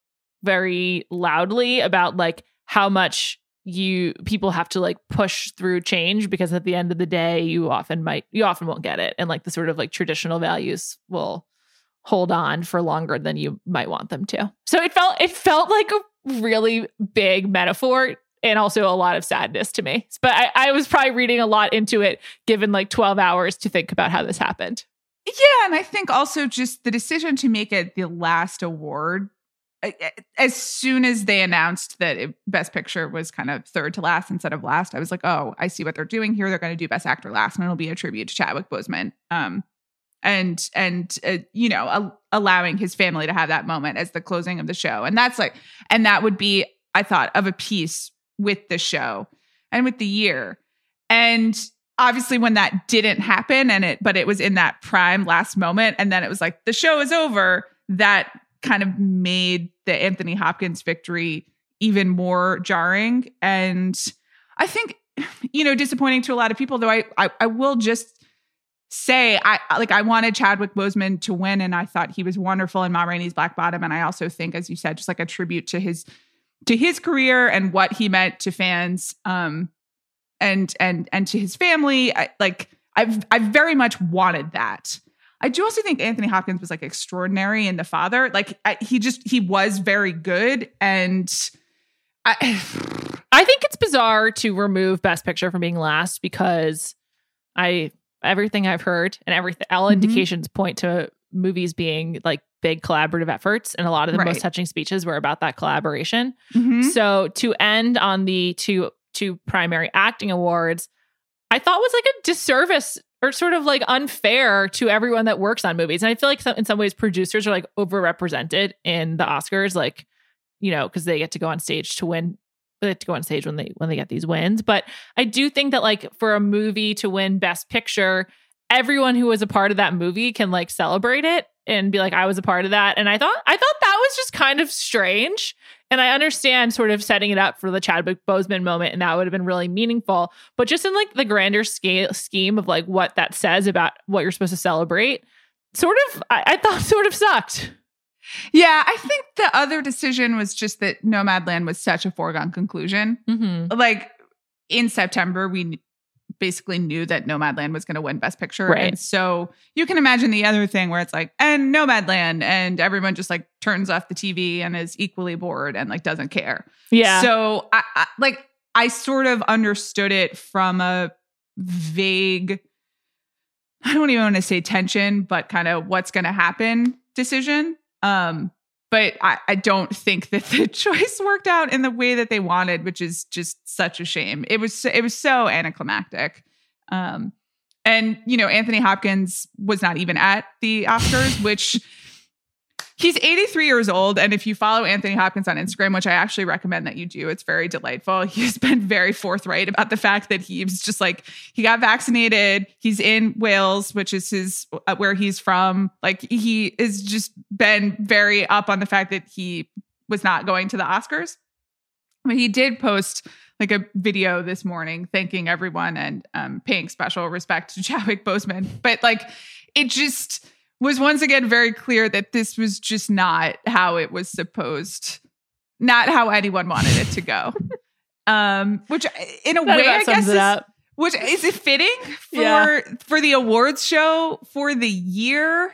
very loudly about like how much you people have to like push through change because at the end of the day you often might you often won't get it. And like the sort of like traditional values will hold on for longer than you might want them to. So it felt it felt like a really big metaphor and also a lot of sadness to me. But I, I was probably reading a lot into it given like 12 hours to think about how this happened. Yeah, and I think also just the decision to make it the last award as soon as they announced that it, Best Picture was kind of third to last instead of last, I was like, oh, I see what they're doing here. They're going to do Best Actor last, and it'll be a tribute to Chadwick Boseman. Um, and and uh, you know, al- allowing his family to have that moment as the closing of the show, and that's like, and that would be, I thought, of a piece with the show and with the year, and obviously when that didn't happen and it but it was in that prime last moment and then it was like the show is over that kind of made the Anthony Hopkins victory even more jarring. And I think you know disappointing to a lot of people though I I, I will just say I like I wanted Chadwick Boseman to win and I thought he was wonderful in Ma Rainey's Black Bottom. And I also think as you said just like a tribute to his to his career and what he meant to fans um and and and to his family. I, like I've I very much wanted that. I do also think Anthony Hopkins was like extraordinary in The Father. Like I, he just he was very good and I (sighs) I think it's bizarre to remove Best Picture from being last because I everything I've heard and everything all Mhm. indications point to movies being like big collaborative efforts and a lot of the Right. most touching speeches were about that collaboration. Mhm. So to end on the two two primary acting awards, I thought was like a disservice or sort of like unfair to everyone that works on movies. And I feel like some, in some ways producers are like overrepresented in the Oscars, like you know, because they get to go on stage to win. They get to go on stage when they when they get these wins. But I do think that like for a movie to win Best Picture, everyone who was a part of that movie can like celebrate it and be like, I was a part of that. And I thought I thought that was just kind of strange. And I understand sort of setting it up for the Chadwick Boseman moment, and that would have been really meaningful. But just in like the grander scale scheme of like what that says about what you're supposed to celebrate, sort of, I, I thought (laughs) sort of sucked. yeah, I think the other decision was just that Nomadland was such a foregone conclusion. Mm-hmm. Like in September, we basically knew that Nomadland was going to win Best Picture, Right. and so you can imagine the other thing where it's like, and Nomadland, and everyone just like turns off the TV and is equally bored and like doesn't care. Yeah. So I, I like I sort of understood it from a vague I don't even want to say tension, but kind of what's going to happen decision. Um but I, I don't think that the (laughs) choice worked out in the way that they wanted, which is just such a shame. It was so, it was so anticlimactic. Um and you know, Anthony Hopkins was not even at the Oscars, which (laughs) He's 83 years old. And if you follow Anthony Hopkins on Instagram, which I actually recommend that you do, it's very delightful. (laughs) He's been very forthright about the fact that he's just like, he got vaccinated. He's in Wales, which is his, uh, where he's from. Like, he has just been very up on the fact that he was not going to the Oscars. But he did post like a video this morning thanking everyone and um, paying special respect to (laughs) Chadwick Boseman. But like it just was once again very clear that this was just not how it was supposed, not how anyone wanted it to go. (laughs) um, which in a That way, I guess is, which is it fitting for Yeah. for the awards show for the year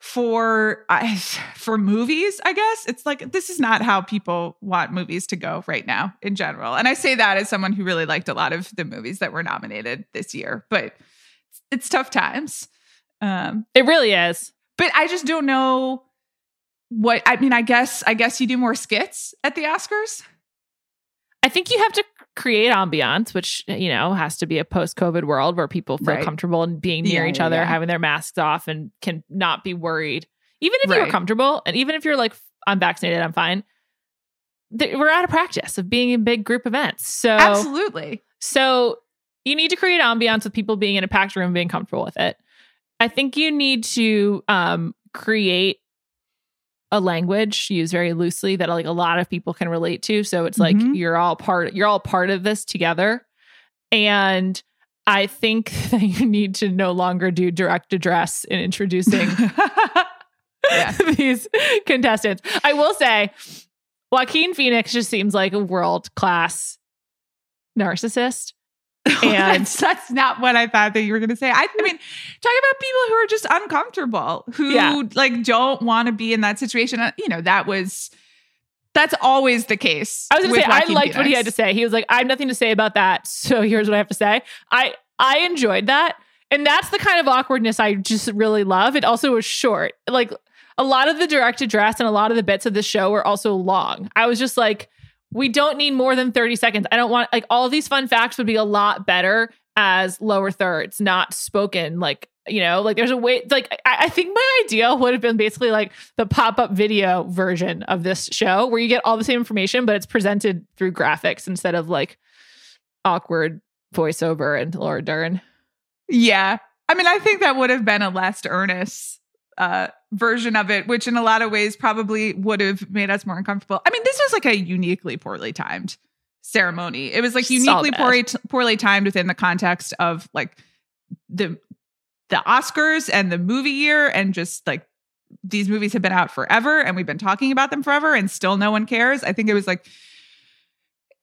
for I for movies i guess it's like this is not how people want movies to go right now in general and i say that as someone who really liked a lot of the movies that were nominated this year but it's, it's tough times um It really is. but i just don't know what i mean i guess i guess you do more skits at the oscars I think you have to create ambiance, which you know has to be a post-COVID world where people feel Right. comfortable and being near Yeah, each other, yeah. having their masks off, and can not be worried. Even if you're comfortable, and even if you're like, I'm vaccinated, I'm fine. th- We're out of practice of being in big group events, so absolutely so you need to create ambiance with people being in a packed room, being comfortable with it. I think you need to um, create a language used very loosely that like a lot of people can relate to. So it's like Mhm. you're all part you're all part of this together. And I think (laughs) that you need to no longer do direct address in introducing (laughs) (laughs) these contestants. I will say Joaquin Phoenix just seems like a world class narcissist. (laughs) And- that's, not what I thought that you were going to say. I, I mean, talk about people who are just uncomfortable, who Yeah. like don't want to be in that situation. Uh, You know, that was that's always the case. I was gonna with say I Joaquin liked what he had to say. He was like, I have nothing to say about that. So here's what I have to say. I I enjoyed that. And that's the kind of awkwardness I just really love. It also was short. Like a lot of the direct address and a lot of the bits of the show were also long. I was just like, we don't need more than 30 seconds. I don't want like all these fun facts would be a lot better as lower thirds, not spoken. Like, you know, like there's a way, like, I, I think my idea would have been basically like the pop up video version of this show where you get all the same information, but it's presented through graphics instead of like awkward voiceover and Laura Dern. Yeah. I mean, I think that would have been a less earnest uh, version of it, which in a lot of ways probably would have made us more uncomfortable. I mean, this was like a uniquely poorly timed ceremony. It was like uniquely poorly, poorly timed within the context of like the the Oscars and the movie year and just like these movies have been out forever and we've been talking about them forever and still no one cares. I think it was like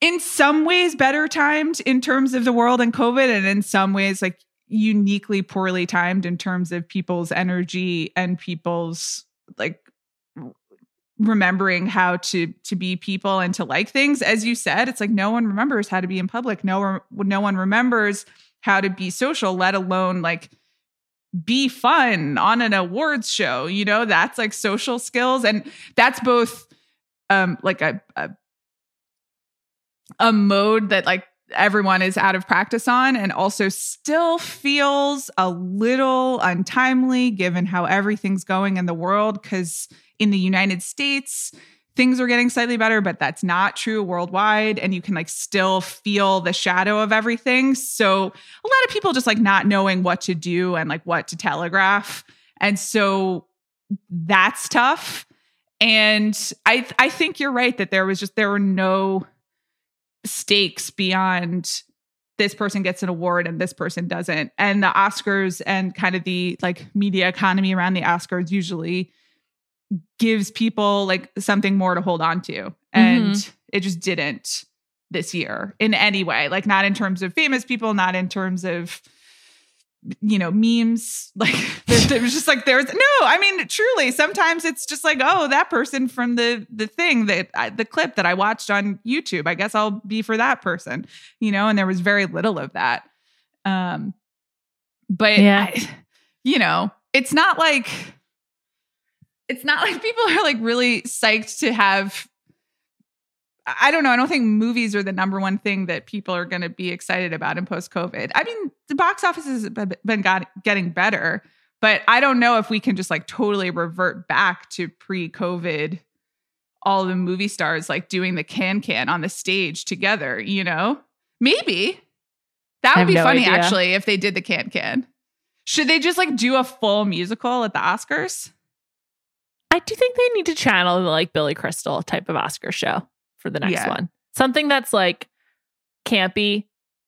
in some ways better timed in terms of the world and COVID, and in some ways like uniquely poorly timed in terms of people's energy and people's like remembering how to to be people and to like things. As you said it's like no one remembers how to be in public. No one no one remembers how to be social let alone like be fun on an awards show you know? That's like social skills and that's both um like a, a a mode that like everyone is out of practice on and also still feels a little untimely given how everything's going in the world cuz in the United States things are getting slightly better but that's not true worldwide and you can like still feel the shadow of everything. So a lot of people just like not knowing what to do and like what to telegraph and so that's tough. And i i think you're right that there was just there were no stakes beyond this person gets an award and this person doesn't. And the oscars and kind of the like media economy around the oscars usually gives people like something more to hold on to. And mm-hmm. it just didn't this year in any way like not in terms of famous people not in terms of you know memes (laughs) like there, there was just like there's no i mean truly sometimes it's just like oh that person from the the thing that I, the clip that i watched on youtube i guess i'll be for that person you know and there was very little of that um but Yeah. I, you know it's not like it's not like people are like really psyched to have I don't know. I don't think movies are the number one thing that people are going to be excited about in post COVID. I mean, the box office has been got, getting better, but I don't know if we can just like totally revert back to pre COVID, all the movie stars like doing the can can on the stage together, you know? Maybe. That would be no funny idea. actually if they did the can can. Should they just like do a full musical at the Oscars? I do think they need to channel the like Billy Crystal type of Oscar show for the next Yeah. one. Something that's like campy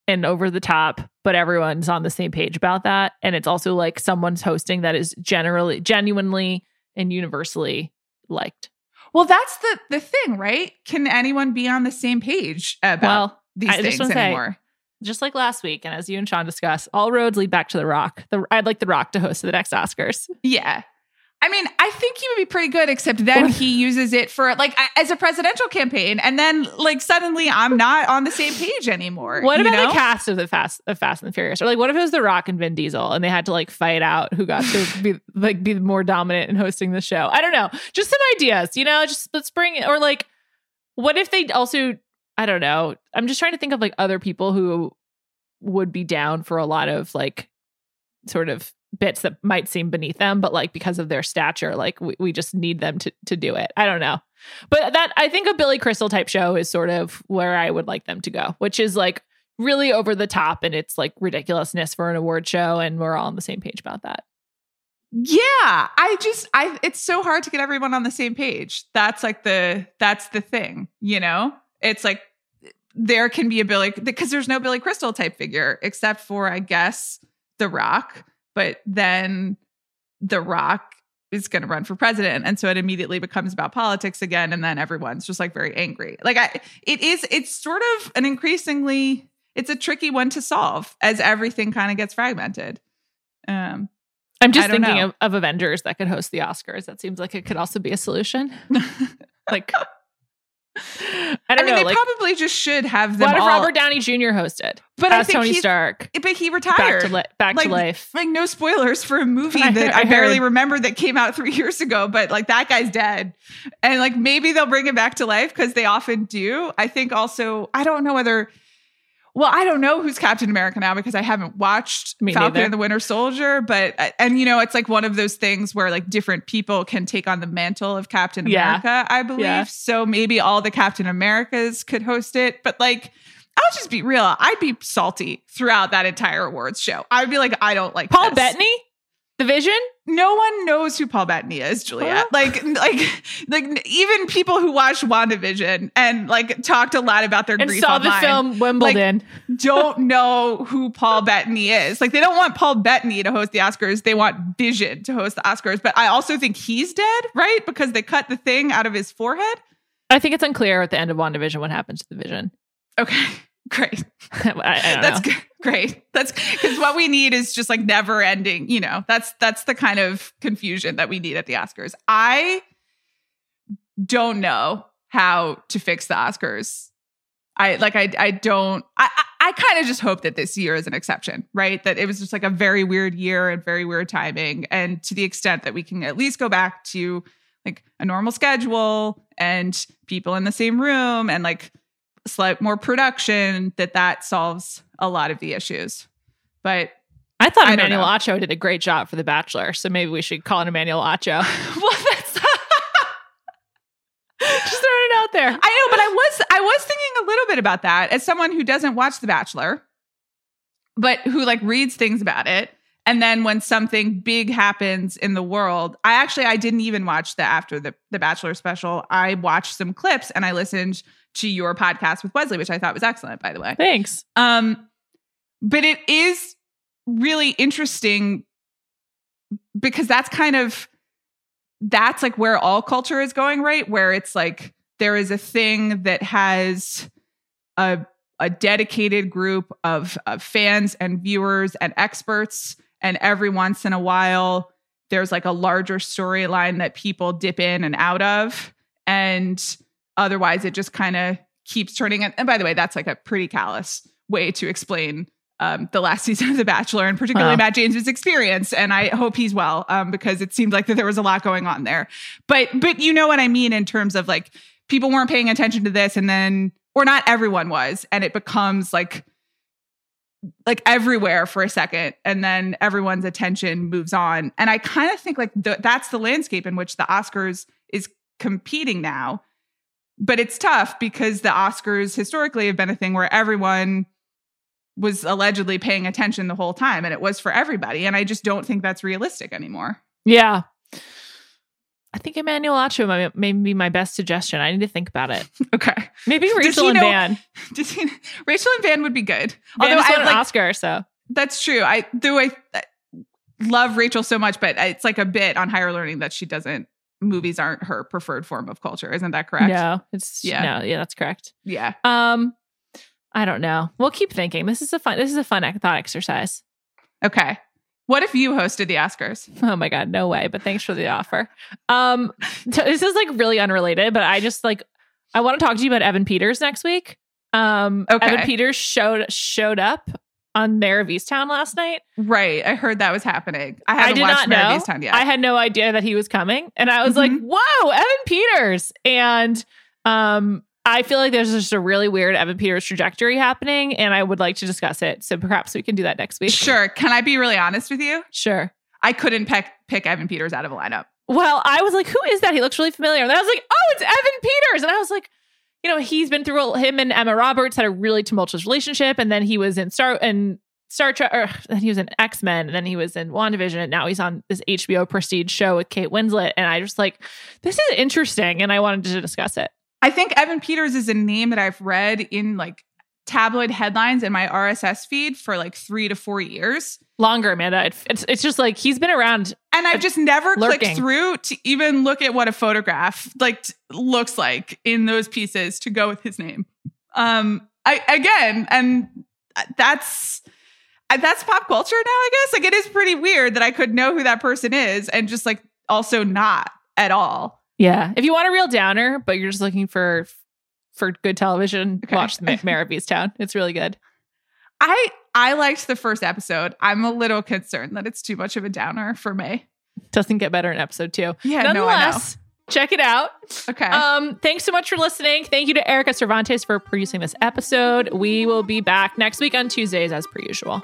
and over the top, but everyone's on the same page about that. And it's also like someone's hosting that is generally, genuinely, and universally liked. Well, that's the the thing, right? Can anyone be on the same page about well, these I just things wanna say- anymore? just like last week, and as you and Sean discussed, all roads lead back to The Rock. The, I'd like The Rock to host the next Oscars. Yeah. I mean, I think he would be pretty good, except then he uses it for like as a presidential campaign, and then like suddenly I'm not on the same page anymore. What about know? the cast of the Fast of Fast and the Furious? Or like, what if it was The Rock and Vin Diesel, and they had to like fight out who got to be (laughs) like be more dominant in hosting the show? I don't know. Just some ideas, you know. Just let's bring it. Or like, what if they also? I don't know. I'm just trying to think of like other people who would be down for a lot of like sort of bits that might seem beneath them, but like because of their stature, like we, we just need them to to do it. I don't know. But that I think a Billy Crystal type show is sort of where I would like them to go, which is like really over the top and it's like ridiculousness for an award show and we're all on the same page about that. Yeah, I just I it's so hard to get everyone on the same page. That's like the that's the thing, you know? It's like there can be a Billy because there's no Billy Crystal type figure except for I guess The Rock, but then The Rock is going to run for president and so it immediately becomes about politics again and then everyone's just like very angry. Like I it is it's sort of an increasingly it's a tricky one to solve as everything kind of gets fragmented. Um I'm just thinking of, of Avengers that could host the Oscars. That seems like it could also be a solution. (laughs) Like I I don't mean, know. they Like, probably just should have them what if all. Robert Downey Jr. hosted? but I as think Tony he's, Stark. but he Back retired. to li- back Like, to life. Like no spoilers for a movie (laughs) I- that I I, barely remember that came out three (laughs) years ago, but like that guy's dead, and like maybe they'll bring him back to life because they often do. I think also I don't know whether. Well, I don't know who's Captain America now because I haven't watched Me Falcon neither. and the Winter Soldier, but uh, and you know it's like one of those things where like different people can take on the mantle of Captain Yeah. America, I believe. Yeah. So maybe all the Captain Americas could host it, but like I'll just be real. I'd be salty throughout that entire awards show. I'd be like, I don't like Paul this. Bettany, The Vision. No one knows who Paul Bettany is, Juliet. Huh? Like, like, (laughs) like even people who watched WandaVision and like talked a lot about their and grief saw the film Wimbledon. (laughs) don't know who Paul Bettany is. Like, they don't want Paul Bettany to host the Oscars. They want Vision to host the Oscars. But I also think he's dead, right? Because they cut the thing out of his forehead. I think it's unclear at the end of WandaVision what happens to the Vision. Okay, great. (laughs) I, I that's know. great. That's because what we need is just like never ending. You know, that's that's the kind of confusion that we need at the Oscars. I don't know how to fix the Oscars. I like I I don't I I, I kind of just hope that this year is an exception, right? That it was just like a very weird year and very weird timing. And to the extent that we can at least go back to like a normal schedule and people in the same room and like slight more production, that that solves a lot of the issues. But I thought I Emmanuel. Acho did a great job for The Bachelor, so maybe we should call it Emmanuel Acho. (laughs) (laughs) well, that's (laughs) Just throwing it out there. I know, but I was I was thinking a little bit about that as someone who doesn't watch The Bachelor, but who like reads things about it. And then when something big happens in the world, I actually I didn't even watch the after the the Bachelor special. I watched some clips and I listened to your podcast with Wesley, which I thought was excellent, by the way. Thanks. Um, but it is really interesting because that's kind of that's like where all culture is going, right? Where it's like there is a thing that has a a dedicated group of, of fans and viewers and experts, and every once in a while there's like a larger storyline that people dip in and out of, and otherwise it just kind of keeps turning. And, and by the way, that's like a pretty callous way to explain um, the last (laughs) season of The Bachelor and particularly Wow. Matt James's experience. And I hope he's well um, because it seemed like that there was a lot going on there. But but you know what I mean in terms of like people weren't paying attention to this, and then or not everyone was, and it becomes like like everywhere for a second and then everyone's attention moves on and i kind of think like the, that's the landscape in which the oscars is competing now but it's tough because the oscars historically have been a thing where everyone was allegedly paying attention the whole time and it was for everybody and i just don't think that's realistic anymore Yeah. I think Emmanuel Acho might, may be my best suggestion. I need to think about it. (laughs) Okay. Maybe Rachel he and know- Van. (laughs) Does he, Rachel and Van would be good. Van Although I won an Oscar, so that's true. I do. I I love Rachel so much, but it's like a bit on higher learning that she doesn't. Movies aren't her preferred form of culture. Isn't that correct? no, it's Yeah. no, yeah, that's correct. Yeah. Um, I don't know. We'll keep thinking. This is a fun. This is a fun thought exercise. Okay. What if you hosted the Oscars? (laughs) Oh my god, no way! But thanks for the offer. Um, t- this is like really unrelated, but I just like I want to talk to you about Evan Peters next week. Um, Okay. Evan Peters showed showed up on Mare of Easttown last night. Right. I heard that was happening. I I haven't did watched not Mare of. Easttown yet. I had no idea that he was coming, and I was like, Mhm. "Whoa, Evan Peters!" And um, I feel like there's just a really weird Evan Peters trajectory happening, and I would like to discuss it. So perhaps we can do that next week. sure. (laughs) Can I be really honest with you? sure. I couldn't pick pick Evan Peters out of a lineup. Well, I was like, who is that? He looks really familiar. And then I was like, oh, it's Evan Peters. And I was like, you know, he's been through him and Emma Roberts had a really tumultuous relationship. And then he was in Star and Star Trek, or then he was in X Men, and then he was in WandaVision, and now he's on this HBO Prestige show with Kate Winslet. And I just like, this is interesting. And I wanted to discuss it. I think Evan Peters is a name that I've read in like tabloid headlines in my RSS feed for like three to four years. Longer, Amanda. It's, it's just like he's been around. And I've just never Lurking. clicked through to even look at what a photograph like t- looks like in those pieces to go with his name. Um, I again, and that's uh, that's pop culture now. I guess like it is pretty weird that I could know who that person is and just like also not at all. Yeah. If you want a real downer, but you're just looking for for good television, Okay. watch the (laughs) Mare of Easttown. It's really good. I I liked the first episode. I'm a little concerned that it's too much of a downer for me. Doesn't get better in episode two. Yeah, no. Nonetheless, check it out. Okay. Um, thanks so much for listening. Thank you to Erica Cervantes for producing this episode. We will be back next week on Tuesdays as per usual.